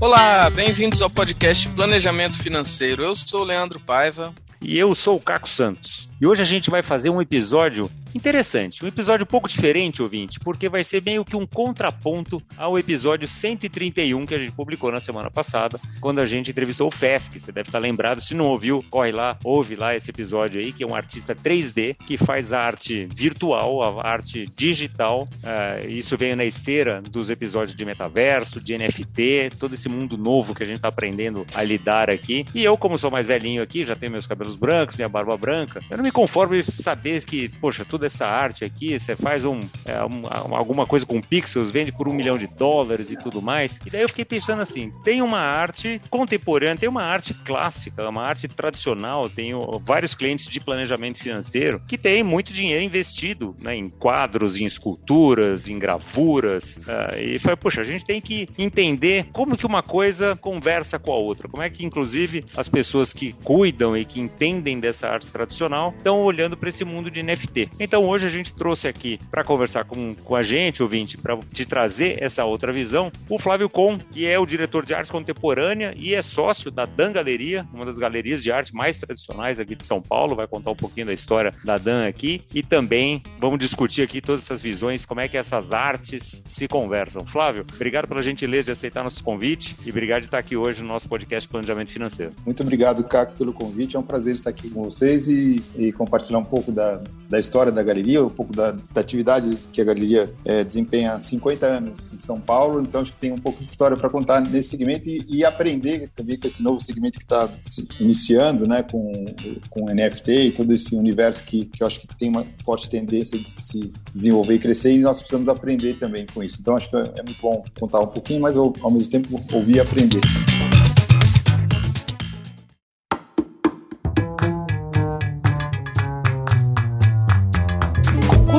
Olá, bem-vindos ao podcast Planejamento Financeiro. Eu sou o Leandro Paiva. E eu sou o Caco Santos. E hoje a gente vai fazer um episódio interessante, um episódio um pouco diferente, ouvinte, porque vai ser meio que um contraponto ao episódio 131 que a gente publicou na semana passada, quando a gente entrevistou o Fesc. Você deve estar lembrado, se não ouviu, corre lá, ouve lá esse episódio aí, que é um artista 3D que faz arte virtual, a arte digital. Uh, isso veio na esteira dos episódios de metaverso, de NFT, todo esse mundo novo que a gente está aprendendo a lidar aqui. E eu, como sou mais velhinho aqui, já tenho meus cabelos brancos, minha barba branca, eu não me conformo em saber que, poxa, toda essa arte aqui, você faz um, é, um, alguma coisa com pixels, vende por um milhão de dólares e tudo mais. E daí eu fiquei pensando assim: tem uma arte contemporânea, tem uma arte clássica, uma arte tradicional, tenho vários clientes de planejamento financeiro que tem muito dinheiro investido né, em quadros, em esculturas, em gravuras. Uh, e foi, poxa, a gente tem que entender como que uma coisa conversa com a outra, como é que, inclusive, as pessoas que cuidam e que entendem dessa arte tradicional estão olhando para esse mundo de NFT. Então hoje a gente trouxe aqui para conversar com, com a gente, ouvinte, para te trazer essa outra visão, o Flávio Com, que é o diretor de arte contemporânea e é sócio da Dan Galeria, uma das galerias de arte mais tradicionais aqui de São Paulo, vai contar um pouquinho da história da Dan aqui e também vamos discutir aqui todas essas visões, como é que essas artes se conversam. Flávio, obrigado pela gentileza de aceitar nosso convite e obrigado de estar aqui hoje no nosso podcast Planejamento Financeiro. Muito obrigado, Caco, pelo convite. É um prazer estar aqui com vocês e, e compartilhar um pouco da, da história da galeria, um pouco da, da atividade que a galeria é, desempenha há 50 anos em São Paulo. Então, acho que tem um pouco de história para contar nesse segmento e, e, aprender também com esse novo segmento que está iniciando, né, com, com NFT e todo esse universo que, que eu acho que tem uma forte tendência de se desenvolver e crescer e nós precisamos aprender também com isso. Então, acho que é, é muito bom contar um pouquinho, mas ao, ao mesmo tempo ouvir e aprender.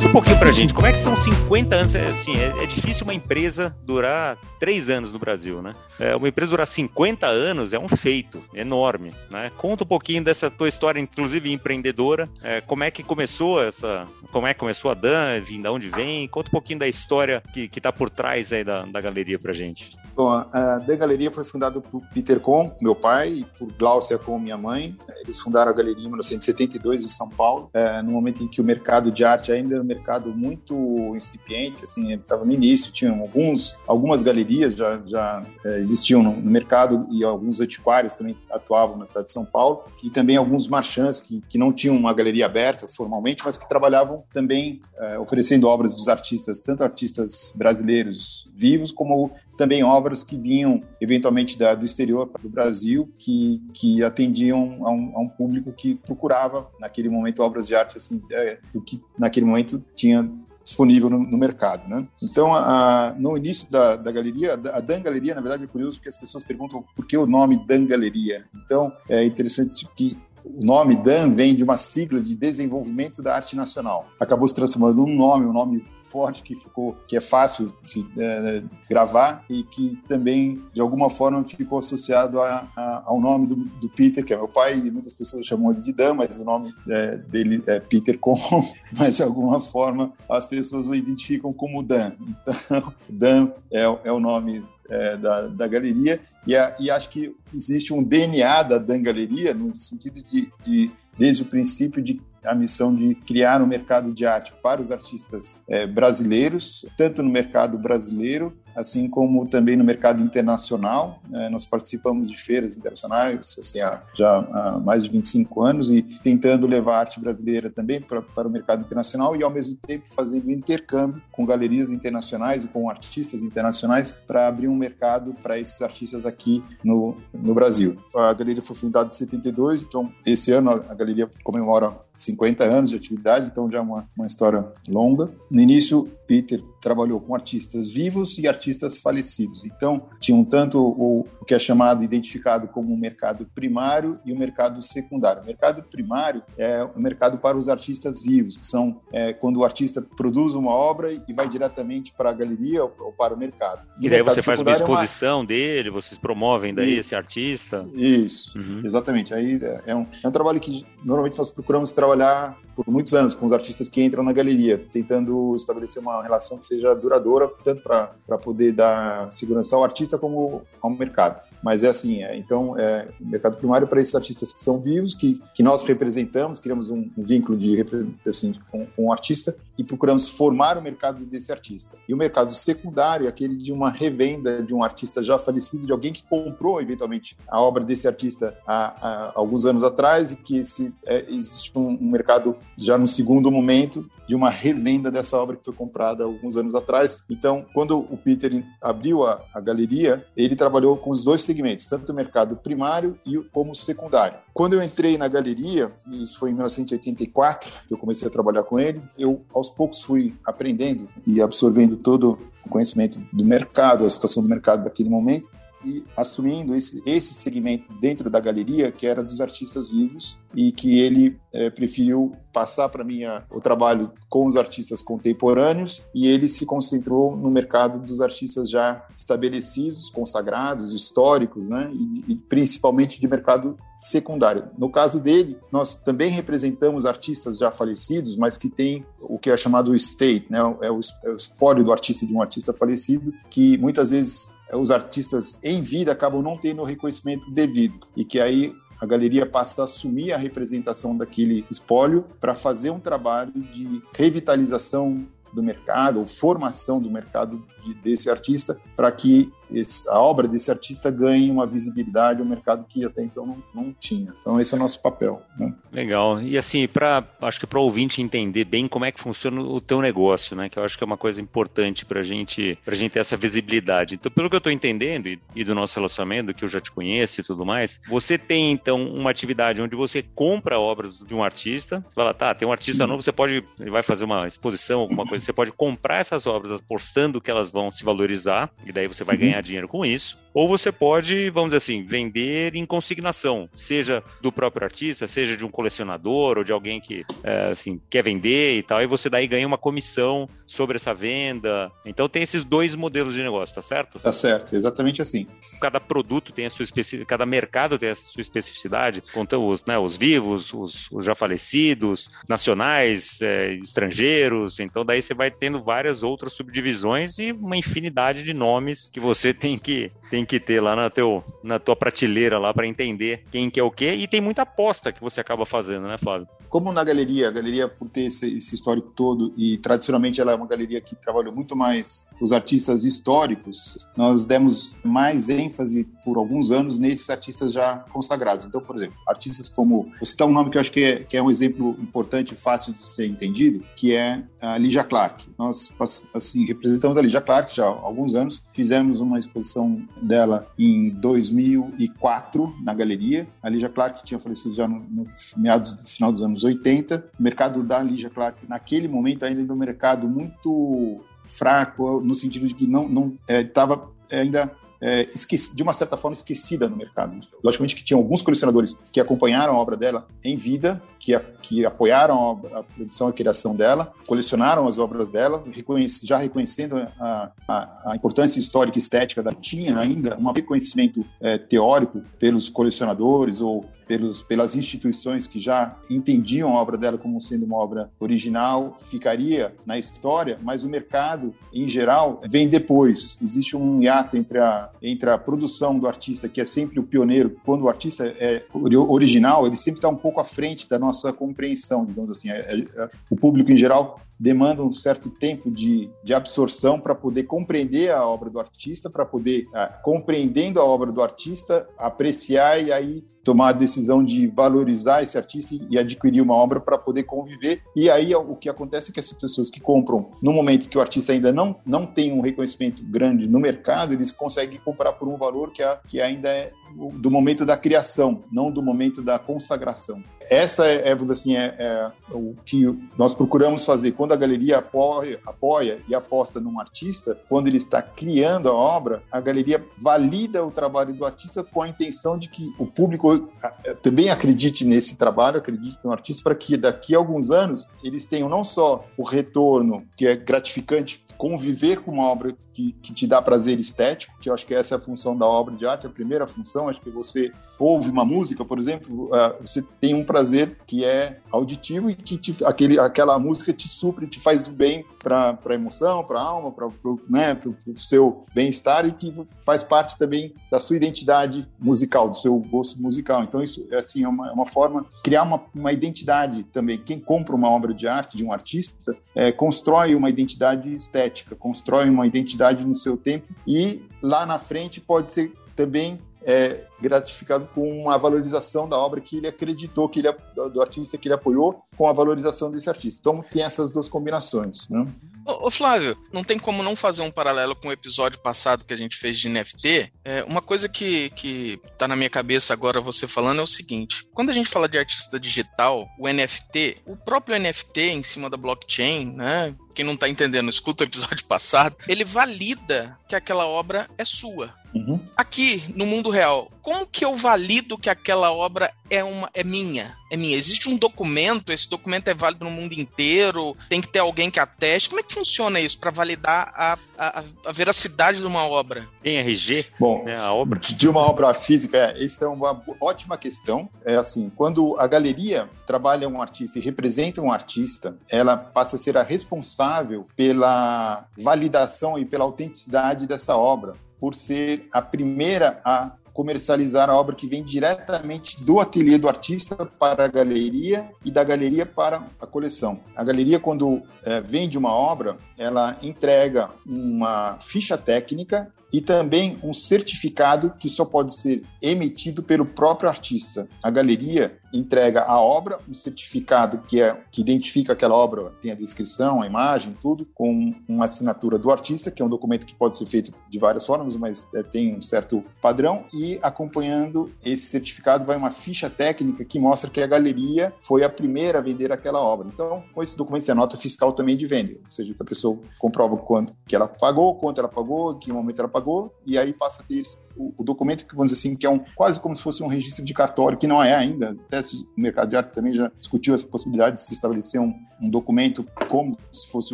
Um pouquinho pra gente, como é que são 50 anos? É, assim, é, é difícil uma empresa durar 3 anos no Brasil, né? É, uma empresa durar 50 anos é um feito enorme, né? Conta um pouquinho dessa tua história, inclusive empreendedora. É, como é que começou essa. Como é que começou a Dan? Vim da onde vem? Conta um pouquinho da história que, que tá por trás aí da, da galeria pra gente. Bom, a Dan Galeria foi fundada por Peter Com, meu pai, e por Glaucia Com, minha mãe. Eles fundaram a galeria em 1972 em São Paulo, é, no momento em que o mercado de arte ainda era um muito incipiente, assim, estava no início, tinham alguns, algumas galerias já, já é, existiam no, no, mercado e alguns antiquários também atuavam na cidade de São Paulo. E também alguns marchands que, que não tinham uma galeria aberta formalmente, mas que trabalhavam também é, oferecendo obras dos artistas, tanto artistas brasileiros vivos como também obras que vinham eventualmente da, do exterior do Brasil, que, que atendiam a um, a um, público que procurava naquele momento obras de arte assim, é, do que naquele momento tinha disponível no, no mercado, né? Então, a, no início da, da galeria, a Dan Galeria, na verdade, é curioso porque as pessoas perguntam por que o nome Dan Galeria. Então, é interessante que o nome Dan vem de uma sigla de desenvolvimento da arte nacional. Acabou se transformando num nome, um nome forte que ficou, que é fácil se é, gravar e que também de alguma forma ficou associado a, a, ao nome do, do, Peter, que é meu pai, e muitas pessoas chamam ele de Dan, mas o nome é, dele é Peter Com, mas de alguma forma as pessoas o identificam como Dan. Então, Dan é, é o nome é, da, da galeria e, a, e, acho que existe um DNA da Dan Galeria no sentido de, de desde o princípio de a missão de criar um mercado de arte para os artistas é, brasileiros, tanto no mercado brasileiro assim como também no mercado internacional. Né? Nós participamos de feiras internacionais assim, há, já há mais de 25 anos e tentando levar a arte brasileira também para, para o mercado internacional e, ao mesmo tempo, fazendo intercâmbio com galerias internacionais e com artistas internacionais para abrir um mercado para esses artistas aqui no, no Brasil. A galeria foi fundada em 72, então esse ano a galeria comemora 50 anos de atividade, então já é uma, uma história longa. No início, Peter trabalhou com artistas vivos e artistas falecidos. Então, tinham tanto o, o que é chamado, identificado como o mercado primário e o mercado secundário. O mercado primário é o mercado para os artistas vivos, que são é, quando o artista produz uma obra e vai diretamente para a galeria ou, ou para o mercado. E, e daí você faz uma exposição é uma... dele, vocês promovem daí esse artista? Isso, uhum. exatamente. Aí é, é um, é um trabalho que normalmente nós procuramos trabalhar por muitos anos com os artistas que entram na galeria, tentando estabelecer uma relação que seja duradoura, tanto para poder dar segurança ao artista como ao mercado. Mas é assim, é, então, é, o mercado primário é para esses artistas que são vivos, que, que nós representamos, criamos um, um vínculo de representação com, com o artista e procuramos formar o mercado desse artista. E o mercado secundário é aquele de uma revenda de um artista já falecido, de alguém que comprou eventualmente a obra desse artista há, há alguns anos atrás e que esse, é, existe um, um mercado já no segundo momento de uma revenda dessa obra que foi comprada alguns anos atrás. Então, quando o Peter abriu a, a galeria, ele trabalhou com os dois segmentos, tanto o mercado primário como o secundário. Quando eu entrei na galeria, isso foi em 1984, que eu comecei a trabalhar com ele, eu aos poucos fui aprendendo e absorvendo todo o conhecimento do mercado, a situação do mercado daquele momento, e assumindo esse, esse segmento dentro da galeria, que era dos artistas vivos, e que ele é, preferiu passar para mim o trabalho com os artistas contemporâneos, e ele se concentrou no mercado dos artistas já estabelecidos, consagrados, históricos, né, e, e principalmente de mercado secundário. No caso dele, nós também representamos artistas já falecidos, mas que têm o que é chamado estate, né, é o, é o espólio do artista de um artista falecido, que muitas vezes os artistas em vida acabam não tendo o reconhecimento devido e que aí a galeria passa a assumir a representação daquele espólio para fazer um trabalho de revitalização do mercado, ou formação do mercado de, desse artista, para que esse, a obra desse artista ganhe uma visibilidade, um mercado que até então não, não tinha. Então esse é o nosso papel. Né? Legal. E assim, para acho que para o ouvinte entender bem como é que funciona o teu negócio, né? Que eu acho que é uma coisa importante para gente, a gente ter essa visibilidade. Então, pelo que eu estou entendendo e, e, do nosso relacionamento, que eu já te conheço e tudo mais, você tem então uma atividade onde você compra obras de um artista, fala, tá, tem um artista novo, você pode, ele vai fazer uma exposição, alguma coisa, você pode comprar essas obras apostando que elas vão se valorizar e daí você vai uhum. ganhar ganhar dinheiro com isso. Ou você pode, vamos dizer assim, vender em consignação, seja do próprio artista, seja de um colecionador ou de alguém que é, enfim, quer vender e tal, e você daí ganha uma comissão sobre essa venda. Então tem esses dois modelos de negócio, tá certo? Tá certo, exatamente assim. Cada produto tem a sua especificidade, cada mercado tem a sua especificidade, contam os, né, os vivos, os, os já falecidos, nacionais, é, estrangeiros, então daí você vai tendo várias outras subdivisões e uma infinidade de nomes que você tem que, tem que ter lá na, teu, na tua prateleira lá para entender quem que é o quê. E tem muita aposta que você acaba fazendo, né, Flávio? Como na galeria, a galeria, por ter esse, esse histórico todo, e tradicionalmente ela é uma galeria que trabalhou muito mais os artistas históricos, nós demos mais ênfase por alguns anos nesses artistas já consagrados. Então, por exemplo, artistas como. Vou citar um nome que eu acho que é, que é um exemplo importante e fácil de ser entendido, que é a Ligia Clark. Nós, assim, representamos a Ligia Clark já há alguns anos, fizemos uma exposição dela em 2004 na galeria. A Ligia Clark tinha falecido já no, no meados do final dos anos 80. O mercado da Ligia Clark, naquele momento, ainda era um mercado muito fraco, no sentido de que não estava é, é, ainda é, de uma certa forma esquecida no mercado. Logicamente que tinha alguns colecionadores que acompanharam a obra dela em vida, que, a, que apoiaram a, a, produção e a criação dela, colecionaram as obras dela, reconhece, já reconhecendo a, a, importância histórica e estética da tinha ainda um reconhecimento é, teórico pelos colecionadores ou pelos, pelas instituições que já entendiam a obra dela como sendo uma obra original, ficaria na história, mas o mercado, em geral, vem depois. Existe um hiato entre a, entre a produção do artista, que é sempre o pioneiro, quando o artista é original, ele sempre está um pouco à frente da nossa compreensão, digamos assim. É, é, é o público, em geral, demanda um certo tempo de, de absorção para poder compreender a obra do artista, para poder, ah, compreendendo a obra do artista, apreciar e aí tomar a decisão de valorizar esse artista e adquirir uma obra para poder conviver. E aí o que acontece é que essas pessoas que compram no momento que o artista ainda não, não tem um reconhecimento grande no mercado, eles conseguem comprar por um valor que, é, que ainda é do momento da criação, não do momento da consagração. Essa é, é assim, é, é, o que nós procuramos fazer. Quando a galeria apoia, apoia e aposta num artista, quando ele está criando a obra, a galeria valida o trabalho do artista com a intenção de que o público eh, também acredite nesse trabalho, acredite no artista, para que daqui a alguns anos eles tenham não só o retorno, que é gratificante conviver com uma obra que, que, te dá prazer estético, que eu acho que essa é a função da obra de arte, a primeira função, acho que você ouve uma música, por exemplo, uh, você tem um prazer prazer que é auditivo e que te, aquele, aquela música te supre, te faz bem para a emoção, para a alma, para o né, seu bem-estar e que faz parte também da sua identidade musical, do seu gosto musical. Então, isso assim, é uma, é uma forma criar uma, uma identidade também. Quem compra uma obra de arte de um artista é, constrói uma identidade estética, constrói uma identidade no seu tempo e lá na frente pode ser também é, gratificado com a valorização da obra que ele acreditou, que ele, do artista que ele apoiou, com a valorização desse artista. Então tem essas duas combinações. Né? Ô, ô, Flávio, não tem como não fazer um paralelo com o episódio passado que a gente fez de NFT. É, uma coisa que, que tá na minha cabeça agora você falando é o seguinte: quando a gente fala de artista digital, o NFT, o próprio NFT em cima da blockchain, né? Quem não tá entendendo, escuta o episódio passado, ele valida que aquela obra é sua. Uhum. Aqui, no mundo real, como que eu valido que aquela obra é, uma, é minha? É minha. Existe um documento, esse documento é válido no mundo inteiro, tem que ter alguém que ateste. Como é que funciona isso para validar a, a, a, veracidade de uma obra? Tem RG? Bom, né, a obra? de uma obra física, é, essa é uma ótima questão. É assim, quando a galeria trabalha um artista e representa um artista, ela passa a ser a responsável pela validação e pela autenticidade dessa obra por ser a primeira a comercializar a obra que vem diretamente do ateliê do artista para a galeria e da galeria para a coleção. A galeria, quando é, vende uma obra, ela entrega uma ficha técnica e também um certificado que só pode ser emitido pelo próprio artista. A galeria entrega a obra, um certificado que é que identifica aquela obra, tem a descrição, a imagem, tudo, com uma assinatura do artista, que é um documento que pode ser feito de várias formas, mas é, tem um certo padrão e acompanhando esse certificado vai uma ficha técnica que mostra que a galeria foi a primeira a vender aquela obra. Então, com esse documento você anota fiscal também de venda, ou seja, que a pessoa comprova quanto que ela pagou, quanto ela pagou, que momento ela pagou e aí passa a ter o, o, documento que vamos dizer assim que é um quase como se fosse um registro de cartório que não é ainda. Até o mercado de arte também já discutiu essa possibilidade de se estabelecer um, um documento como se fosse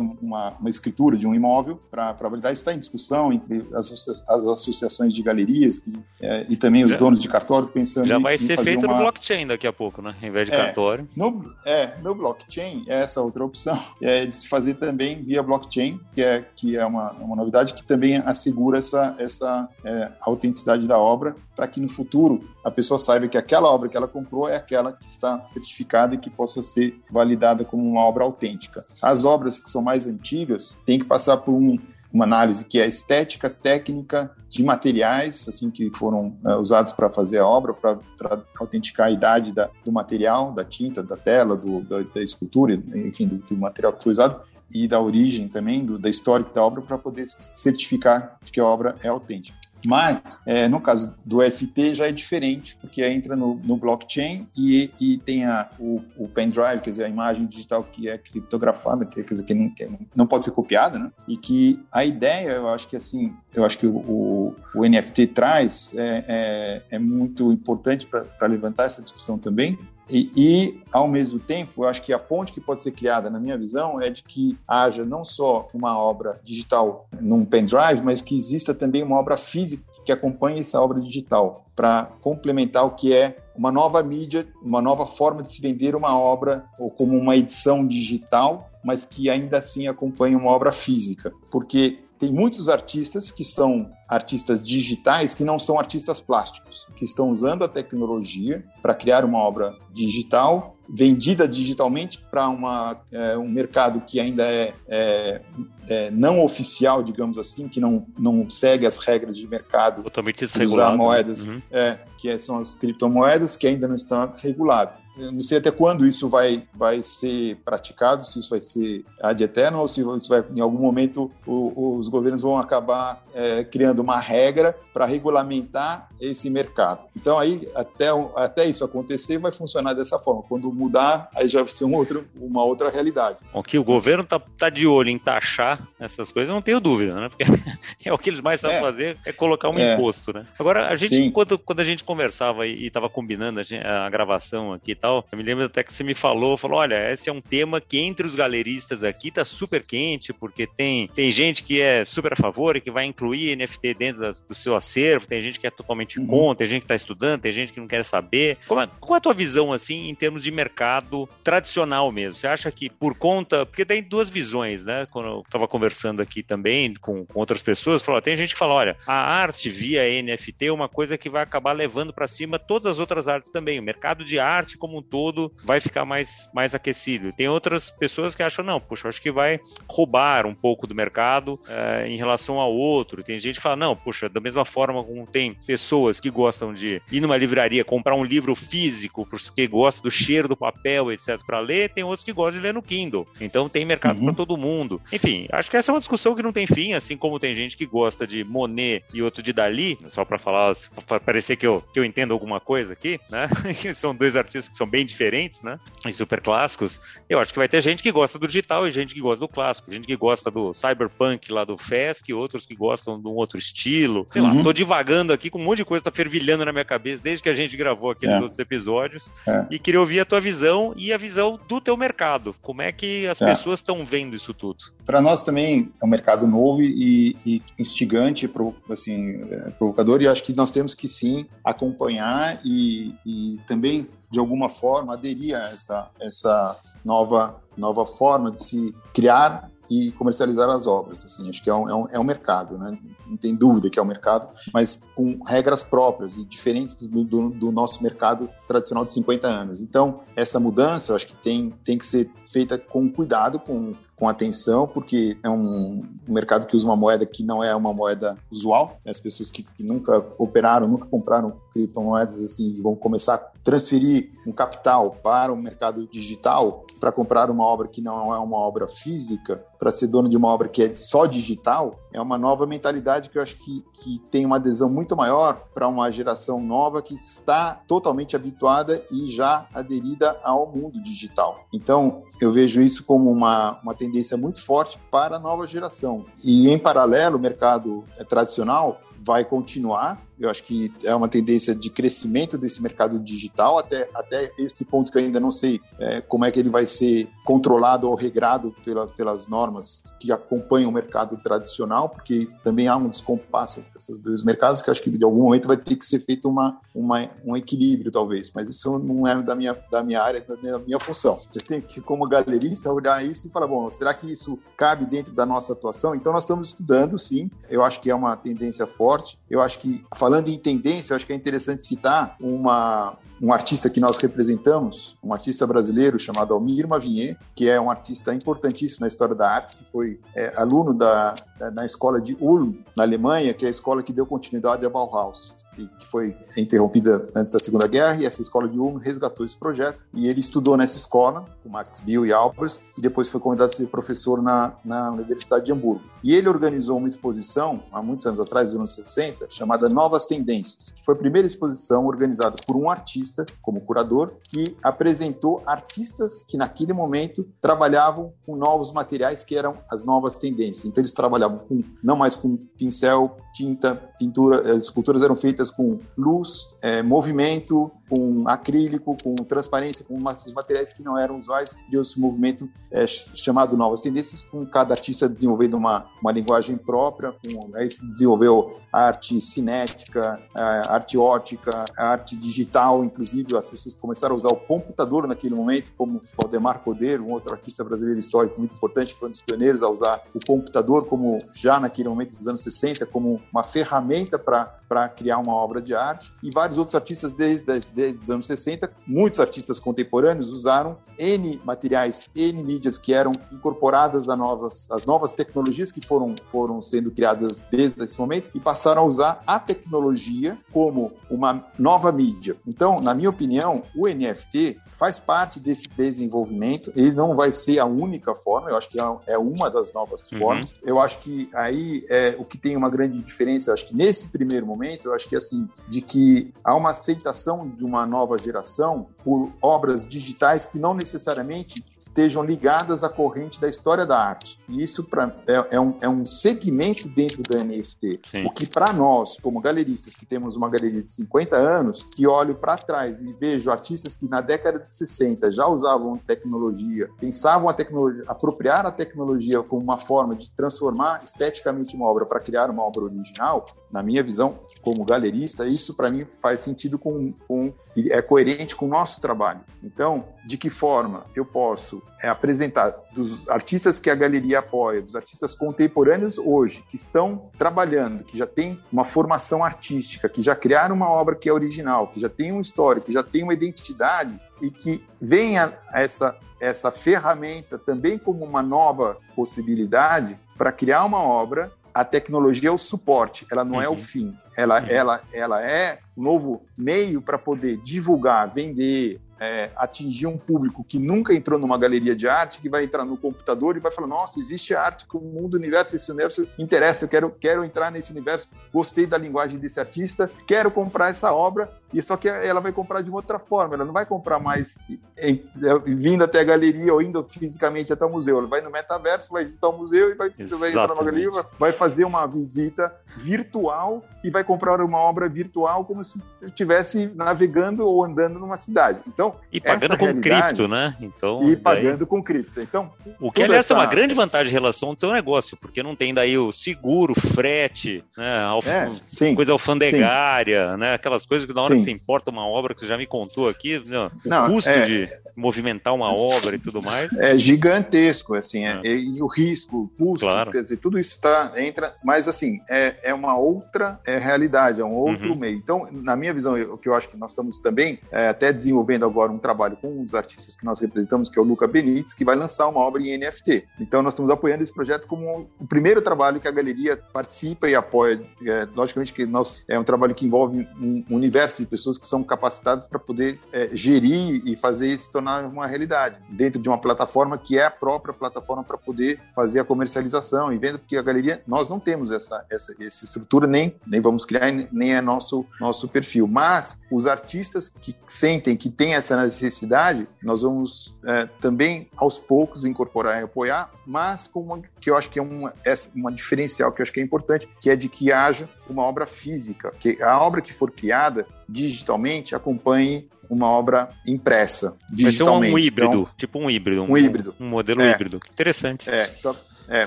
uma, uma escritura de um imóvel para validar. Isso está em discussão entre as, as associações de galerias que, é, e também os já, donos de cartório pensando já vai em, ser feito uma... no blockchain daqui a pouco, né? Em vez de é, cartório. No, é, no blockchain é essa outra opção é de se fazer também via blockchain, que é que é uma, uma novidade que também assegura essa essa é, autenticidade da obra para que no futuro a pessoa saiba que aquela obra que ela comprou é aquela que está certificada e que possa ser validada como uma obra autêntica. As obras que são mais antigas têm que passar por um, uma análise que é estética, técnica, de materiais assim que foram uh, usados para fazer a obra, para autenticar a idade da, do material, da tinta, da tela, do, da, da escultura, enfim, do, do, material que foi usado e da origem também, do, da história da obra, para poder certificar que a obra é autêntica. Mas, é, no caso do FT, já é diferente, porque entra no, no blockchain e, e tem a, o, o pendrive, quer dizer, a imagem digital que é criptografada, que, quer dizer, que não, que não pode ser copiada, né? E que a ideia, eu acho que assim, eu acho que o, o, o NFT traz é, é, é muito importante para levantar essa discussão também, e, e, ao mesmo tempo, eu acho que a ponte que pode ser criada, na minha visão, é de que haja não só uma obra digital num pendrive, mas que exista também uma obra física que acompanhe essa obra digital, para complementar o que é uma nova mídia, uma nova forma de se vender uma obra, ou como uma edição digital, mas que ainda assim acompanhe uma obra física. Porque tem muitos artistas que são artistas digitais que não são artistas plásticos, que estão usando a tecnologia para criar uma obra digital vendida digitalmente para é, um mercado que ainda é, é, é, não oficial, digamos assim, que não, não segue as regras de mercado, totalmente usar né? moedas, uhum. é, que são as criptomoedas que ainda não estão reguladas. Eu não sei até quando isso vai, vai ser praticado, se isso vai ser ad eterno ou se isso vai, em algum momento o, os governos vão acabar é, criando uma regra para regulamentar esse mercado. Então aí até, até isso acontecer vai funcionar dessa forma. Quando mudar, aí já vai ser um outro, uma outra realidade. O que o governo tá, tá de olho em taxar essas coisas, não tenho dúvida, né? Porque é o que eles mais sabem é. fazer é colocar um é. imposto, né? Agora a gente quando, quando a gente conversava e estava combinando a, gente, a gravação aqui tal. Eu me lembro até que você me falou, falou, olha, esse é um tema que entre os galeristas aqui tá super quente, porque tem, tem gente que é super a favor e que vai incluir NFT dentro das, do seu acervo, tem gente que é totalmente uhum. contra, tem gente que tá estudando, tem gente que não quer saber. Como é, qual é a tua visão, assim, em termos de mercado tradicional mesmo? Você acha que por conta, porque tem duas visões, né? Quando eu tava conversando aqui também com, com outras pessoas, falou, tem gente que fala, olha, a arte via NFT é uma coisa que vai acabar levando para cima todas as outras artes também. O mercado de arte como um todo vai ficar mais, mais aquecido. Tem outras pessoas que acham, não, puxa, acho que vai roubar um pouco do mercado é, em relação ao outro. Tem gente que fala, não, puxa, da mesma forma como tem pessoas que gostam de ir numa livraria, comprar um livro físico, porque gosta do cheiro do papel, etc., para ler, tem outros que gostam de ler no Kindle. Então tem mercado uhum. para todo mundo. Enfim, acho que essa é uma discussão que não tem fim, assim como tem gente que gosta de Monet e outro de Dali, só para falar, para parecer que eu, que eu entendo alguma coisa aqui, né? são dois artistas que são bem diferentes, né? E super clássicos. Eu acho que vai ter gente que gosta do digital e gente que gosta do clássico, gente que gosta do cyberpunk lá do Fesc, outros que gostam de um outro estilo. Sei uhum. lá, tô divagando aqui com um monte de coisa tá fervilhando na minha cabeça desde que a gente gravou aqueles é. outros episódios. É. E queria ouvir a tua visão e a visão do teu mercado. Como é que as é. pessoas estão vendo isso tudo? Para nós também é um mercado novo e, e instigante, assim, é, provocador, e acho que nós temos que sim acompanhar e, e também de alguma forma aderir a essa, essa nova, nova forma de se criar e comercializar as obras. Assim, acho que é um, é um, é um mercado, né? não tem dúvida que é um mercado, mas com regras próprias e diferentes do, do, do, nosso mercado tradicional de 50 anos. Então, essa mudança, acho que tem, tem que ser feita com cuidado, com com atenção, porque é um mercado que usa uma moeda que não é uma moeda usual. As pessoas que, que nunca operaram, nunca compraram criptomoedas, assim, vão começar transferir um capital para o mercado digital para comprar uma obra que não é uma obra física, para ser dono de uma obra que é só digital, é uma nova mentalidade que eu acho que, que tem uma adesão muito maior para uma geração nova que está totalmente habituada e já aderida ao mundo digital. Então, eu vejo isso como uma, uma tendência muito forte para a nova geração. E, em paralelo, o mercado tradicional vai continuar. Eu acho que é uma tendência de crescimento desse mercado digital, até, até esse ponto que eu ainda não sei é, como é que ele vai ser controlado ou regrado pelas, pelas normas que acompanham o mercado tradicional, porque também há um descompasso entre esses dois mercados, que acho que de algum momento vai ter que ser feito uma, uma, um equilíbrio, talvez, mas isso não é da minha, da minha área, da minha, da minha função. Eu tenho que, como galerista, olhar isso e falar, bom, será que isso cabe dentro da nossa atuação? Então, nós estamos estudando, sim, eu acho que é uma tendência forte. Eu acho que, falando em tendência, acho que é interessante citar uma, um artista que nós representamos, um artista brasileiro chamado Almir Mavinier, que é um artista importantíssimo na história da arte, que foi é, aluno da, da, na escola de Ulm, na Alemanha, que é a escola que deu continuidade à Bauhaus que foi interrompida antes da Segunda Guerra, e essa escola de Ulm resgatou esse projeto. E ele estudou nessa escola, com Max Bill e Albers, e depois foi convidado a ser professor na, na Universidade de Hamburgo. E ele organizou uma exposição, há muitos anos atrás, nos anos 60, chamada Novas Tendências, que foi a primeira exposição organizada por um artista, como curador, que apresentou artistas que naquele momento trabalhavam com novos materiais que eram as novas tendências. Então eles trabalhavam com, não mais com pincel, tinta, pintura, as esculturas eram feitas com luz, é, movimento, com acrílico, com transparência, com os materiais que não eram usuais, criou esse movimento é, chamado Novas Tendências, com cada artista desenvolvendo uma, uma linguagem própria, com, aí se desenvolveu a arte cinética, a arte ótica, a arte digital, inclusive as pessoas começaram a usar o computador naquele momento, como Valdemar Cordeiro, um outro artista brasileiro histórico muito importante, foi um dos pioneiros a usar o computador como já naquele momento dos anos 60, como uma ferramenta para criar uma obra de arte, e vários outros artistas desde, desde os anos 60, muitos artistas contemporâneos usaram N materiais, N mídias que eram incorporadas às novas, às novas tecnologias que foram, foram sendo criadas desde esse momento e passaram a usar a tecnologia como uma nova mídia. Então, na minha opinião, o NFT faz parte desse desenvolvimento, ele não vai ser a única forma, eu acho que é, é uma das novas uhum. formas. Eu acho que aí é, o que tem uma grande diferença, acho que nesse primeiro momento, eu acho que as assim de que há uma aceitação de uma nova geração por obras digitais que não necessariamente estejam ligadas à corrente da história da arte. E isso pra, é, é, um, é um segmento dentro da NFT. Sim. O que para nós, como galeristas que temos uma galeria de 50 anos, que olho para trás e vejo artistas que na década de 60 já usavam tecnologia, pensavam a tecnologia, apropriar a tecnologia como uma forma de transformar esteticamente uma obra para criar uma obra original, na minha visão, como galerista, isso para mim faz sentido com, com é coerente com o nosso trabalho. Então, de que forma eu posso é, apresentar dos artistas que a galeria apoia, dos artistas contemporâneos hoje que estão trabalhando, que já têm uma formação artística, que já criaram uma obra que é original, que já tem uma história, que já tem uma identidade e que venha essa essa ferramenta também como uma nova possibilidade para criar uma obra a tecnologia é o suporte, ela não uhum. é o uhum. fim. Ela, uhum. ela, ela é um novo meio para poder divulgar, vender, é, atingir um público que nunca entrou numa galeria de arte, que vai entrar no computador e vai falar: Nossa, existe arte com o mundo, universo, esse universo interessa, eu quero, quero entrar nesse universo, gostei da linguagem desse artista, quero comprar essa obra, e só que ela vai comprar de uma outra forma, ela não vai comprar mais em, vindo até a galeria ou indo fisicamente até o museu, ela vai no metaverso, vai visitar o museu e vai, vai entrar numa galeria, vai fazer uma visita virtual e vai comprar uma obra virtual como se estivesse navegando ou andando numa cidade. Então, então, e pagando com cripto, né? Então, e daí... pagando com cripto. Então, o que aliás essa... é uma grande vantagem em relação ao seu negócio, porque não tem daí o seguro, frete, né? Alf... É, sim, coisa alfandegária, sim. né? Aquelas coisas que na hora sim. que você importa uma obra que você já me contou aqui, não, não, o custo é... de movimentar uma obra e tudo mais. É gigantesco, assim, é. É, e o risco, o custo, claro. quer dizer, tudo isso tá, entra, mas assim, é, é uma outra é, realidade, é um outro uhum. meio. Então, na minha visão, o que eu acho que nós estamos também é, até desenvolvendo agora um trabalho com um dos artistas que nós representamos, que é o Luca Benítez, que vai lançar uma obra em NFT. Então, nós estamos apoiando esse projeto como o primeiro trabalho que a galeria participa e apoia. É, logicamente que nós, é um trabalho que envolve um universo de pessoas que são capacitadas para poder é, gerir e fazer isso se tornar uma realidade, dentro de uma plataforma que é a própria plataforma para poder fazer a comercialização e venda, porque a galeria, nós não temos essa, essa, essa estrutura, nem, nem vamos criar, nem é nosso, nosso perfil. Mas os artistas que sentem que têm essa necessidade, nós vamos é, também aos poucos incorporar e apoiar, mas com uma, que eu acho que é uma, essa, uma diferencial que eu acho que é importante, que é de que haja uma obra física, que a obra que for criada digitalmente acompanhe uma obra impressa digitalmente. Vai ser um híbrido, então, tipo um híbrido. Um, um híbrido. Um modelo é, híbrido. Interessante. É, então, é,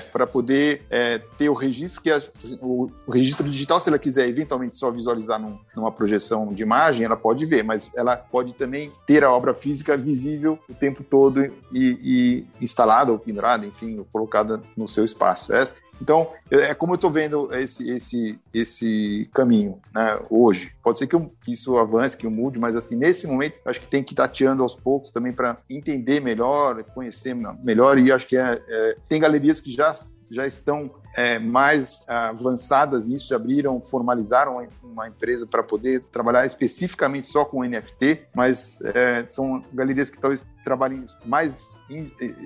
para poder é, ter o registro, que a, o, registro digital, se ela quiser eventualmente só visualizar num, numa projeção de imagem, ela pode ver, mas ela pode também ter a obra física visível o tempo todo e, e instalada ou pendurada, enfim, colocada no seu espaço. Essa, então, é como eu estou vendo esse, esse, esse caminho né, hoje. Pode ser que, eu, que, isso avance, que eu mude, mas assim, nesse momento, acho que tem que tateando aos poucos também para entender melhor, conhecer melhor. E acho que é, é, tem galerias que já, já estão é, mais avançadas nisso, já abriram, formalizaram uma empresa para poder trabalhar especificamente só com NFT, mas é, são galerias que talvez trabalhem mais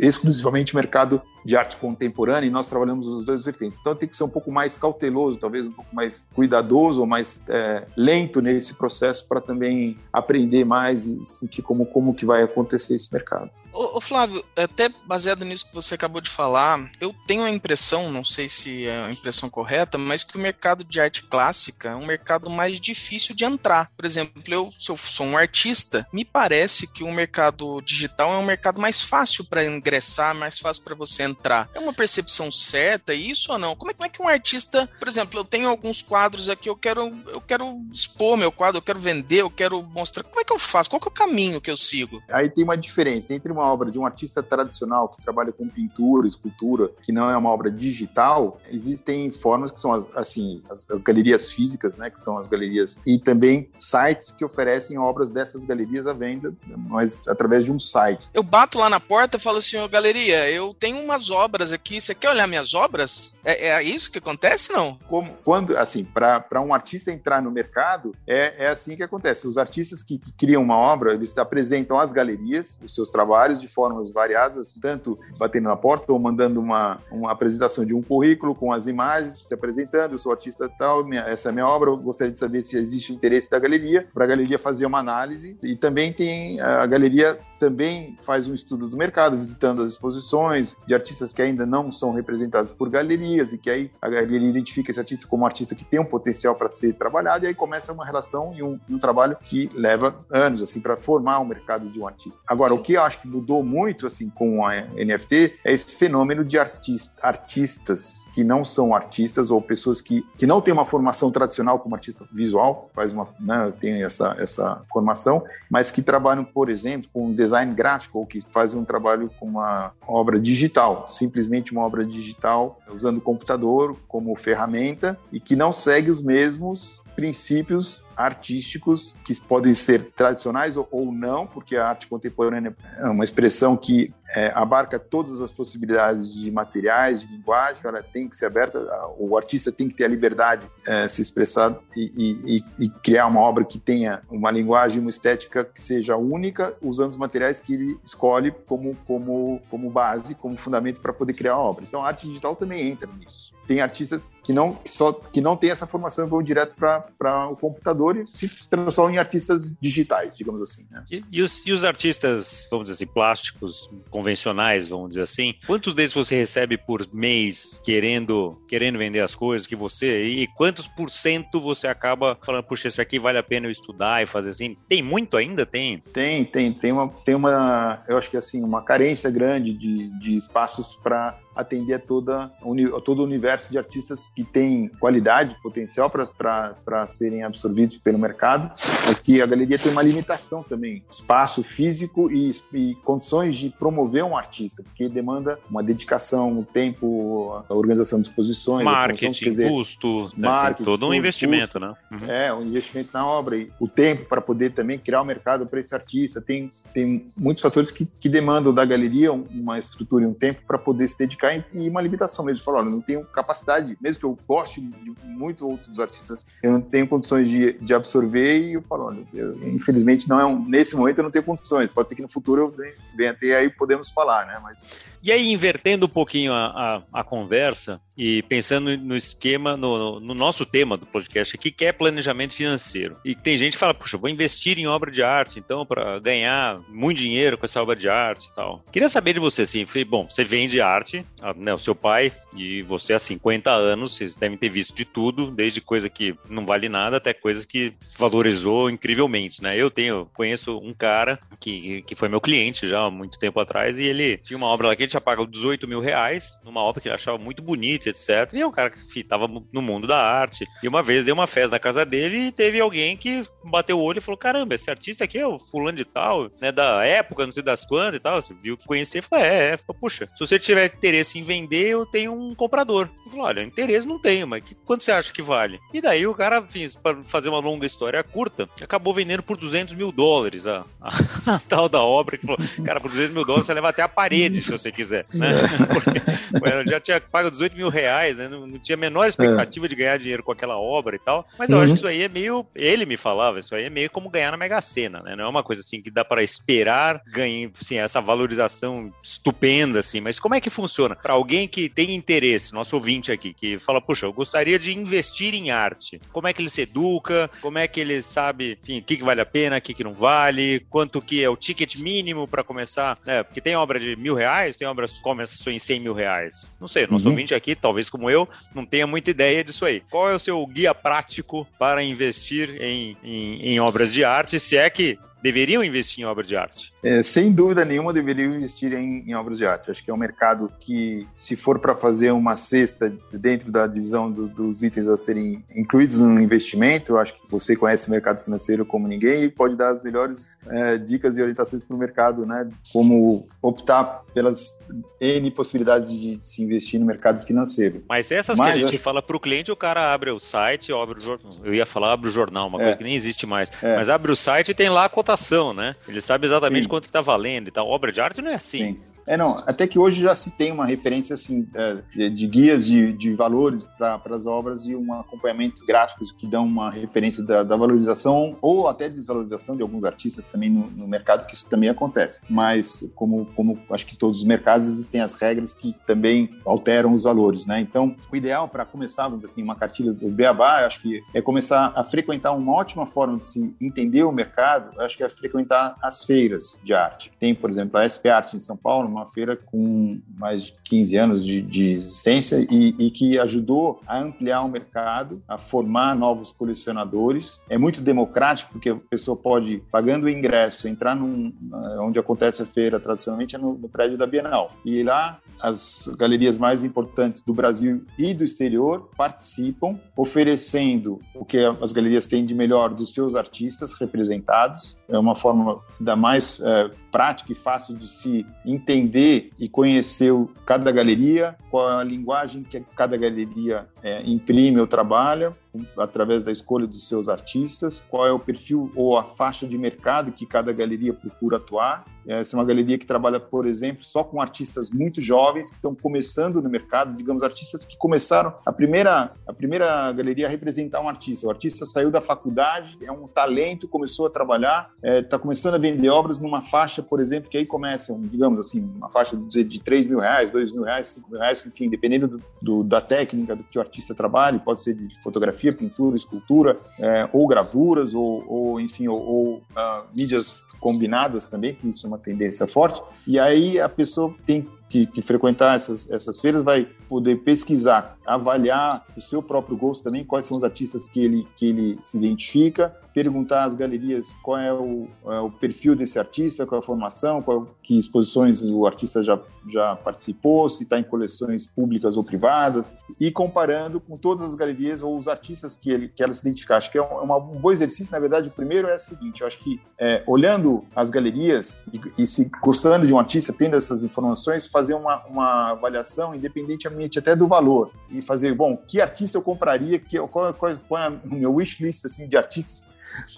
exclusivamente mercado de arte contemporânea e nós trabalhamos os dois vertentes. Então tem que ser um pouco mais cauteloso, talvez um pouco mais cuidadoso ou mais é, lento nesse processo para também aprender mais e sentir como, como que vai acontecer esse mercado. Ô, ô, Flávio, até baseado nisso que você acabou de falar, eu tenho a impressão, não sei se é a impressão correta, mas que o mercado de arte clássica é um mercado mais difícil de entrar. Por exemplo, eu, se eu sou um artista, me parece que o mercado digital é um mercado mais fácil para ingressar, mais fácil para você entrar. É uma percepção certa isso ou não? Como é, como é, que um artista, por exemplo, eu tenho alguns quadros aqui, eu quero, eu quero expor meu quadro, eu quero vender, eu quero mostrar. Como é que eu faço? Qual é o caminho que eu sigo? Aí tem uma diferença entre uma obra de um artista tradicional que trabalha com pintura, escultura, que não é uma obra digital. Existem formas que são as, assim as, as galerias físicas, né, que são as galerias e também sites que oferecem obras dessas galerias à venda, mas através de um site. Eu bato lá na porta e fala assim, ô galeria, eu tenho umas obras aqui, você quer olhar minhas obras? É, é isso que acontece, não? Como, quando, assim, para um artista entrar no mercado, é, é assim que acontece. Os artistas que, que, criam uma obra, eles apresentam às galerias os seus trabalhos de formas variadas, tanto batendo na porta ou mandando uma, uma apresentação de um currículo com as imagens, se apresentando, eu sou artista tal, minha, essa é a minha obra, eu gostaria de saber se existe interesse da galeria, para a galeria fazer uma análise. E também tem, a galeria também faz um estudo do mercado, visitando as exposições de artistas que ainda não são representados por galerias e que aí a galeria identifica esse artista como um artista que tem um potencial para ser trabalhado e aí começa uma relação e um, um trabalho que leva anos assim para formar o mercado de um artista. Agora, o que eu acho que mudou muito assim com a NFT é esse fenômeno de artista, artistas que não são artistas ou pessoas que, que não têm uma formação tradicional como artista visual, faz uma, né, tem essa essa formação, mas que trabalham, por exemplo, com design gráfico ou que fazem um trabalho com uma obra digital, simplesmente uma obra digital usando o computador como ferramenta e que não segue os mesmos princípios artísticos que podem ser tradicionais ou, não, porque a arte contemporânea é uma expressão que é, abarca todas as possibilidades de materiais, de linguagem, ela tem que ser aberta, o artista tem que ter a liberdade é, se expressar e, e, e, criar uma obra que tenha uma linguagem, uma estética que seja única, usando os materiais que ele escolhe como, como, como base, como fundamento para poder criar a obra. Então a arte digital também entra nisso. Tem artistas que não, que só, que não têm essa formação e vão direto para o computador e se transformam em artistas digitais, digamos assim. Né? E, e, os, e os artistas, vamos dizer assim, plásticos, convencionais, vamos dizer assim, quantos deles você recebe por mês querendo, querendo vender as coisas que você, e quantos por cento você acaba falando, puxa, esse aqui vale a pena eu estudar e fazer assim? Tem muito ainda? Tem? Tem, tem. Tem uma, tem uma eu acho que assim, uma carência grande de, de espaços para atender a, toda, a todo o universo de artistas que têm qualidade, potencial para serem absorvidos pelo mercado, mas que a galeria tem uma limitação também, espaço físico e, e condições de promover um artista, porque demanda uma dedicação, um tempo, a organização de exposições, marketing, dizer, custo, né, marketing, todo um investimento, custo, né? Uhum. É, um investimento na obra e o tempo para poder também criar o um mercado para esse artista. Tem, tem muitos fatores que, que demandam da galeria uma estrutura e um tempo para poder se dedicar e uma limitação mesmo. Falar, olha, não tenho capacidade, mesmo que eu goste de muito outros artistas, eu não tenho condições de, de absorver e eu falo, olha, eu, infelizmente não é um, nesse momento eu não tenho condições. Pode ser que no futuro eu venha ter aí podemos falar, né? Mas e aí invertendo um pouquinho a, a, a conversa e pensando no esquema, no, no, nosso tema do podcast aqui, que é planejamento financeiro. E tem gente que fala, puxa, vou investir em obra de arte, então, para ganhar muito dinheiro com essa obra de arte e tal. Queria saber de você, assim, falei, bom, você vende arte, né, o seu pai e você há 50 anos, vocês devem ter visto de tudo, desde coisa que não vale nada até coisas que valorizou incrivelmente, né? Eu tenho, conheço um cara que, que foi meu cliente já há muito tempo atrás e ele tinha uma obra lá que ele tinha pago 18 mil reais numa obra que ele achava muito bonita etc. E é um cara que estava no mundo da arte. E uma vez deu uma festa na casa dele e teve alguém que bateu o olho e falou: caramba, esse artista aqui é o fulano de tal, né? Da época, não sei das quantas e tal. Você viu que conhecer? Falou: é, é. Falou, Puxa, se você tiver interesse em vender, eu tenho um comprador. Ele falou: olha, interesse não tenho, mas que, quanto você acha que vale? E daí o cara, enfim, para fazer uma longa história curta, acabou vendendo por 200 mil dólares a, a, a tal da obra. Que falou: cara, por 200 mil dólares você leva até a parede se você quiser, né? Porque, já tinha pago 18 mil reais, né? Não, não tinha a menor expectativa é. de ganhar dinheiro com aquela obra e tal. Mas eu uhum. acho que isso aí é meio. Ele me falava, isso aí é meio como ganhar na Mega Sena, né? Não é uma coisa assim que dá para esperar ganhar assim, essa valorização estupenda, assim. Mas como é que funciona? Para alguém que tem interesse, nosso ouvinte aqui, que fala, puxa, eu gostaria de investir em arte. Como é que ele se educa? Como é que ele sabe, enfim, o que, que vale a pena, o que, que não vale? Quanto que é o ticket mínimo para começar? É, porque tem obra de mil reais, tem obras que começam em 100 mil reais. Não sei, nosso uhum. ouvinte aqui, talvez como eu, não tenha muita ideia disso aí. Qual é o seu guia prático para investir em, em, em obras de arte, se é que deveriam investir em obras de arte? É, sem dúvida nenhuma, deveriam investir em, em, obras de arte. Acho que é um mercado que, se for para fazer uma cesta dentro da divisão do, dos itens a serem incluídos no investimento, acho que você conhece o mercado financeiro como ninguém e pode dar as melhores é, dicas e orientações para o mercado, né? Como optar pelas N possibilidades de, se investir no mercado financeiro. Mas essas Mas, que a gente acho... fala para o cliente, o cara abre o site, abre o jornal. Eu ia falar abre o jornal, uma é. coisa que nem existe mais. É. Mas abre o site e tem lá a cotação, né? Ele sabe exatamente Sim. quanto está valendo e tal. Obra de arte não é assim. Sim. É, não, até que hoje já se tem uma referência assim é, de, de guias de, de valores para as obras e um acompanhamento gráficos que dão uma referência da, da, valorização ou até desvalorização de alguns artistas também no, no, mercado, que isso também acontece. Mas, como, como acho que todos os mercados, existem as regras que também alteram os valores, né? Então, o ideal para começar, vamos dizer assim, uma cartilha do Beabá, acho que é começar a frequentar uma ótima forma de se entender o mercado, acho que é frequentar as feiras de arte. Tem, por exemplo, a SP Arte em São Paulo, uma feira com mais de 15 anos de, de existência e, e que ajudou a ampliar o mercado, a formar novos colecionadores. É muito democrático, porque a pessoa pode, pagando o ingresso, entrar num, onde acontece a feira, tradicionalmente é no, no prédio da Bienal. E lá as galerias mais importantes do Brasil e do exterior participam, oferecendo o que as galerias têm de melhor dos seus artistas representados. É uma forma da mais é, prática e fácil de se entender e conhecer cada galeria, qual a linguagem que cada galeria é, imprime ou trabalha, através da escolha dos seus artistas, qual é o perfil ou a faixa de mercado que cada galeria procura atuar. Essa é uma galeria que trabalha, por exemplo, só com artistas muito jovens que estão começando no mercado, digamos, artistas que começaram a primeira a primeira galeria a representar um artista. O artista saiu da faculdade, é um talento, começou a trabalhar, está é, tá começando a vender obras numa faixa, por exemplo, que aí começa, digamos assim, uma faixa de, de 3 mil reais, 2 mil reais, 5 mil reais, enfim, dependendo do, do, da técnica do que o artista trabalha, pode ser de fotografia fotografia, pintura, escultura, é, ou gravuras, ou, ou enfim, ou, ou uh, mídias combinadas também, que isso é uma tendência forte. E aí a pessoa tem que, que, frequentar essas, essas feiras vai poder pesquisar, avaliar o seu próprio gosto também, quais são os artistas que ele, que ele se identifica, perguntar às galerias qual é o, é o perfil desse artista, qual é a formação, qual, que exposições o artista já, já participou, se está em coleções públicas ou privadas, e comparando com todas as galerias ou os artistas que, ele, que ela se identificar. Acho que é um, é um bom exercício, na verdade, o primeiro é o seguinte, eu acho que é, olhando as galerias e, e se gostando de um artista, tendo essas informações, fazer fazer uma, uma avaliação, independentemente até do valor, e fazer, bom, que artista eu compraria, que, qual, qual, qual é o meu wish list assim, de artistas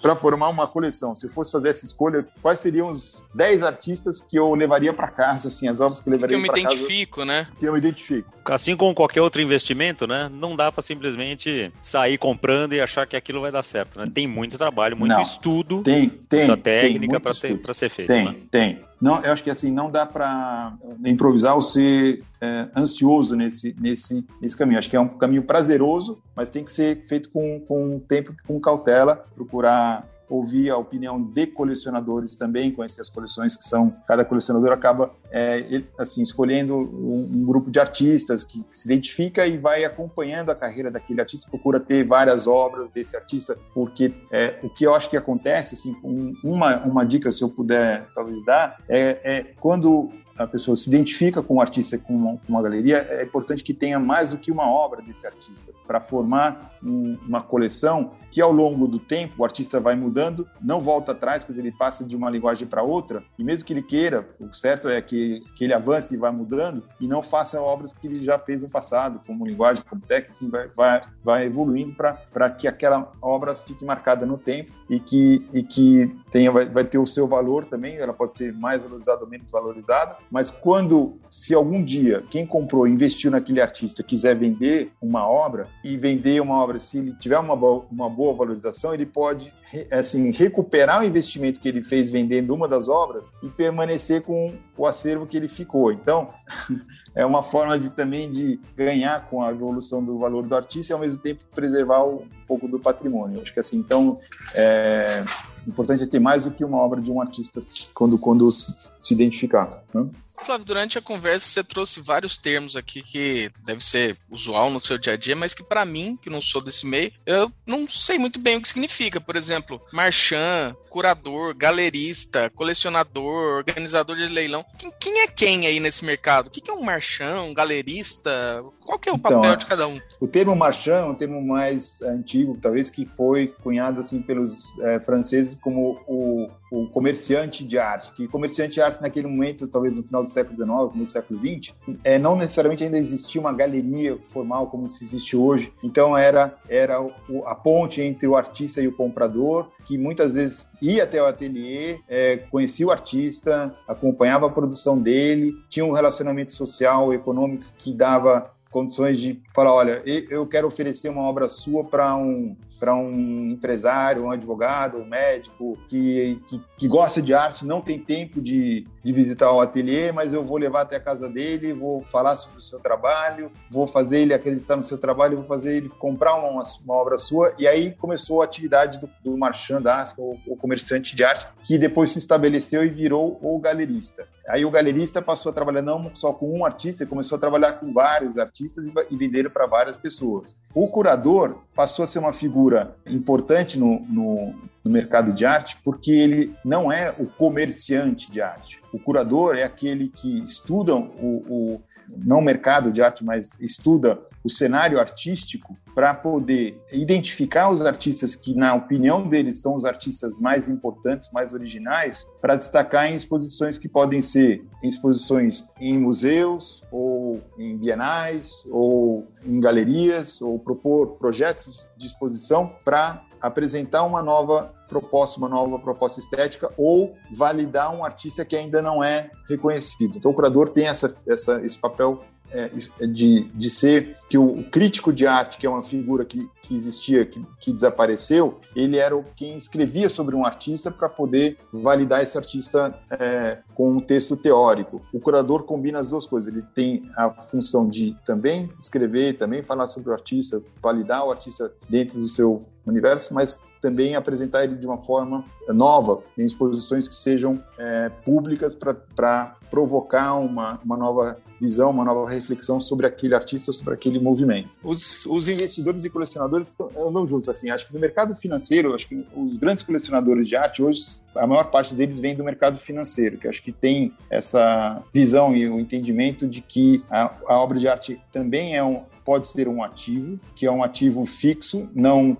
para formar uma coleção. Se eu fosse fazer essa escolha, quais seriam os 10 artistas que eu levaria para casa, assim, as obras que eu levaria para casa? Que eu me identifico, casa, né? Que eu me identifico. Assim como qualquer outro investimento, né? Não dá para simplesmente sair comprando e achar que aquilo vai dar certo, né? Tem muito trabalho, muito não. estudo, tem, tem, muita técnica para ser, ser feito. Tem, né? tem. Não, eu acho que assim não dá para improvisar ou ser é, ansioso nesse, nesse, nesse caminho. Acho que é um caminho prazeroso, mas tem que ser feito com, com tempo, com cautela, procurar ouvir a opinião de colecionadores também, conhecer as coleções que são, cada colecionador acaba é, assim escolhendo um, um, grupo de artistas que, que, se identifica e vai acompanhando a carreira daquele artista, procura ter várias obras desse artista, porque é, o que eu acho que acontece, assim, um, uma, uma dica se eu puder talvez dar, é, é quando a pessoa se identifica com o artista, com uma, com uma, galeria, é importante que tenha mais do que uma obra desse artista, para formar um, uma coleção que ao longo do tempo o artista vai mudando, não volta atrás, quer dizer, ele passa de uma linguagem para outra, e mesmo que ele queira, o certo é que, que ele avance e vá mudando, e não faça obras que ele já fez no passado, como linguagem, como técnica, vai, vai, vai evoluindo para que aquela obra fique marcada no tempo e que, e que tenha, vai, vai ter o seu valor também, ela pode ser mais valorizada ou menos valorizada, mas quando, se algum dia quem comprou investiu naquele artista quiser vender uma obra e vender uma obra, se ele tiver uma boa, uma boa valorização, ele pode assim recuperar o investimento que ele fez vendendo uma das obras e permanecer com o acervo que ele ficou. Então, é uma forma de também de ganhar com a evolução do valor do artista e ao mesmo tempo preservar um pouco do patrimônio. Acho que assim, então, é, importante é ter mais do que uma obra de um artista quando, quando se identificar. Né? Flávio, durante a conversa você trouxe vários termos aqui que deve ser usual no seu dia a dia, mas que para mim, que não sou desse meio, eu não sei muito bem o que significa. Por exemplo, marchand, curador, galerista, colecionador, organizador de leilão. Quem, quem é quem aí nesse mercado? O que é um marchand, um galerista? Qual que é o então, papel de cada um? O termo marchand é um termo mais antigo, talvez que foi cunhado assim pelos é, franceses como o o comerciante de arte, que comerciante de arte naquele momento, talvez no final do século XIX, no século XX, é, não necessariamente ainda existia uma galeria formal como se existe hoje. Então era, era o, a ponte entre o artista e o comprador, que muitas vezes ia até o ateliê, é, conhecia o artista, acompanhava a produção dele, tinha um relacionamento social, econômico que dava condições de falar, olha, eu quero oferecer uma obra sua para um para um empresário, um advogado, um médico que, que, que, gosta de arte, não tem tempo de, de visitar o ateliê, mas eu vou levar até a casa dele, vou falar sobre o seu trabalho, vou fazer ele acreditar no seu trabalho, vou fazer ele comprar uma, uma obra sua. E aí começou a atividade do, do marchand d'art, o, o comerciante de arte, que depois se estabeleceu e virou o galerista. Aí o galerista passou a trabalhar não só com um artista, começou a trabalhar com vários artistas e, e para várias pessoas. O curador passou a ser uma figura importante no, no, no, mercado de arte porque ele não é o comerciante de arte. O curador é aquele que estuda o, o não o mercado de arte, mas estuda o cenário artístico para poder identificar os artistas que, na opinião deles, são os artistas mais importantes, mais originais, para destacar em exposições que podem ser exposições em museus, ou em bienais, ou em galerias, ou propor projetos de exposição para apresentar uma nova proposta, uma nova proposta estética ou validar um artista que ainda não é reconhecido. Então, o curador tem essa, essa, esse papel é, de, de ser que o, crítico de arte, que é uma figura que, que existia, que, que desapareceu, ele era quem escrevia sobre um artista para poder validar esse artista é, com um texto teórico. O curador combina as duas coisas. Ele tem a função de também escrever, também falar sobre o artista, validar o artista dentro do seu universo, mas também apresentar ele de uma forma nova, em exposições que sejam é, públicas para provocar uma, uma nova visão, uma nova reflexão sobre aquele artista, sobre aquele movimento. Os, os investidores e colecionadores andam juntos, assim, acho que no mercado financeiro, acho que os grandes colecionadores de arte hoje, a maior parte deles vem do mercado financeiro, que acho que tem essa visão e o entendimento de que a, a obra de arte também é um, pode ser um ativo, que é um ativo fixo, não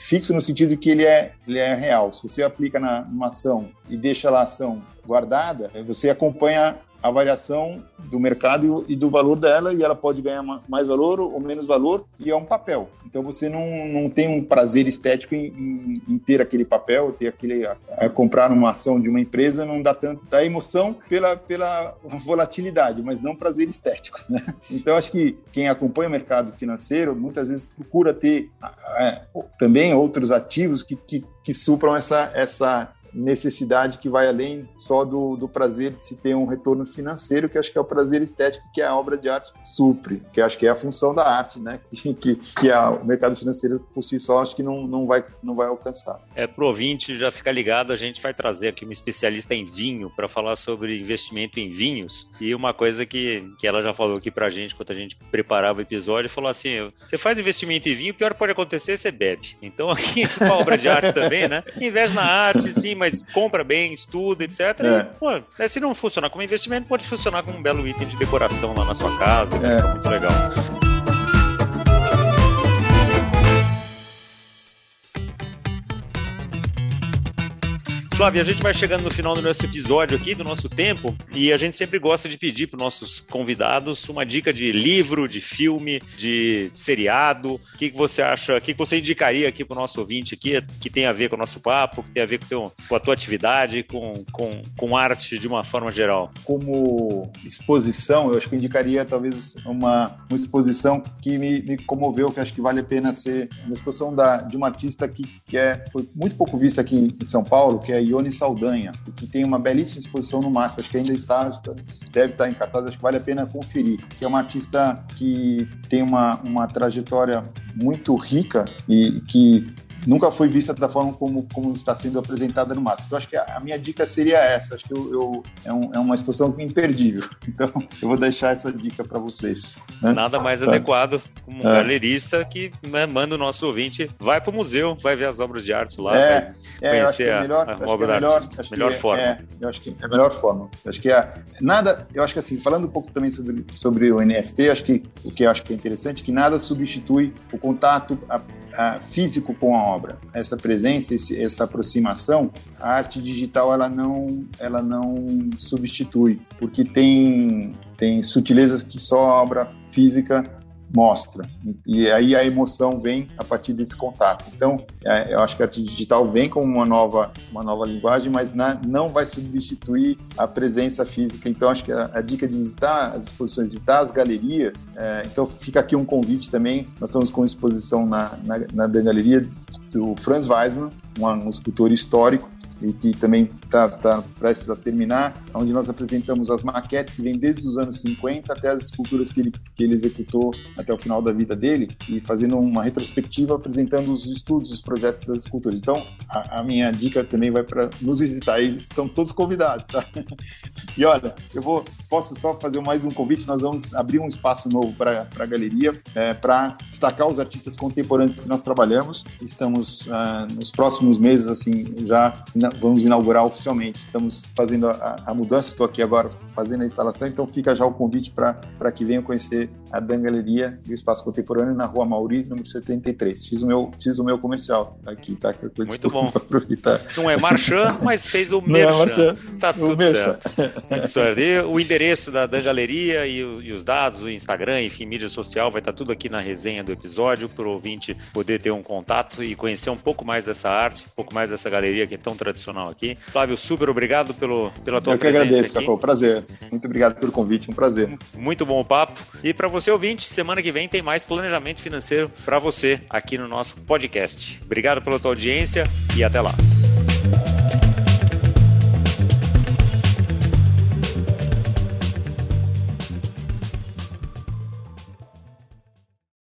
fixo no sentido que ele é, ele é real. Se você aplica na, numa ação e deixa lá a ação guardada, você acompanha a variação do mercado e do valor dela e ela pode ganhar mais valor ou menos valor e é um papel. Então você não, não tem um prazer estético em, em, em ter aquele papel, ter aquele a, a comprar uma ação de uma empresa não dá tanto dá emoção pela pela volatilidade, mas não prazer estético. Né? Então acho que quem acompanha o mercado financeiro muitas vezes procura ter é, também outros ativos que, que, que supram essa essa necessidade que vai além só do, do prazer de se ter um retorno financeiro, que acho que é o prazer estético que a obra de arte supre, que acho que é a função da arte, né? Que, que, que a, o mercado financeiro por si só acho que não, não, vai, não vai alcançar. É, pro ouvinte já fica ligado, a gente vai trazer aqui uma especialista em vinho para falar sobre investimento em vinhos. E uma coisa que, que ela já falou aqui pra gente quando a gente preparava o episódio, falou assim: você faz investimento em vinho, o pior pode acontecer, você bebe. Então aqui com a obra de arte também, né? Investe na arte, sim, mas compra bem, estuda, etc. É. E, pô, né, se não funcionar como investimento, pode funcionar como um belo item de decoração lá na sua casa, é. fica muito legal. Flávio, a gente vai chegando no final do nosso episódio aqui, do nosso tempo, e a gente sempre gosta de pedir para os nossos convidados uma dica de livro, de filme, de seriado. O que, que você acha, o que, que você indicaria aqui para o nosso ouvinte aqui, que tem a ver com o nosso papo, que tem a ver com, teu, com a tua atividade, com, com, com arte de uma forma geral? Como exposição, eu acho que indicaria talvez uma, uma exposição que me, me comoveu, que acho que vale a pena ser uma exposição da, de uma artista que, que é, foi muito pouco vista aqui em São Paulo, que é Ione Saldanha, que tem uma belíssima exposição no MASP, acho que ainda está, deve estar em cartaz, acho que vale a pena conferir, que é uma artista que tem uma, uma trajetória muito rica e que nunca foi vista da forma como, como está sendo apresentada no máximo. Então, acho que a, a minha dica seria essa. Acho que eu, eu é, um, é, uma exposição imperdível. Então, eu vou deixar essa dica para vocês. Né? Nada mais tá. adequado como um é. galerista que né, manda o nosso ouvinte, vai para o museu, vai ver as obras de arte lá, é, vai é, conhecer a, melhor, a, obra é melhor, artista. Melhor forma. É, eu acho que é a melhor forma. acho que é nada. Eu acho que assim, falando um pouco também sobre, sobre o NFT, acho que o que eu acho que é interessante é que nada substitui o contato a, a, físico com a obra. Essa presença, esse, essa aproximação, a arte digital ela não, ela não substitui, porque tem, tem sutilezas que só a obra física mostra. E aí a emoção vem a partir desse contato. Então, é, eu acho que a arte digital vem como uma nova, uma nova linguagem, mas não vai substituir a presença física. Então, acho que a, a dica de visitar as exposições, visitar as galerias. É, então, fica aqui um convite também. Nós estamos com exposição na, na, na galeria do Franz Weismann, um, um escultor histórico e que também está tá prestes a terminar, onde nós apresentamos as maquetes que vêm desde os anos 50 até as esculturas que ele, que ele executou até o final da vida dele e fazendo uma retrospectiva apresentando os estudos, os projetos das esculturas. Então, a, a minha dica também vai para nos visitar e estão todos convidados, tá? E olha, eu vou, posso só fazer mais um convite, nós vamos abrir um espaço novo para a galeria, é, para destacar os artistas contemporâneos que nós trabalhamos. Estamos ah, nos próximos meses, assim, já vamos inaugurar oficialmente. Estamos fazendo a, a mudança, estou aqui agora fazendo a instalação, então fica já o convite para que venham conhecer a Dan Galeria e o Espaço Contemporâneo na Rua Mauri, número 73. Fiz o meu, fiz o meu comercial aqui, tá? Muito bom. Aproveitar. Não é Marchand, mas fez o Merchan. Não é Marchand. Tá tudo Merchan. certo. Muito certo. E o endereço da Dan Galeria e, e, os dados, o Instagram, enfim, mídia social, vai estar tá tudo aqui na resenha do episódio, para o ouvinte poder ter um contato e conhecer um pouco mais dessa arte, um pouco mais dessa galeria que é tão tradicional aqui. Flávio, super obrigado pelo, pela tua Eu presença Eu que agradeço, Cacau. Prazer. Muito obrigado pelo convite, um prazer. Muito bom o papo. E para você ouvinte, semana que vem tem mais planejamento financeiro para você aqui no nosso podcast. Obrigado pela tua audiência e até lá.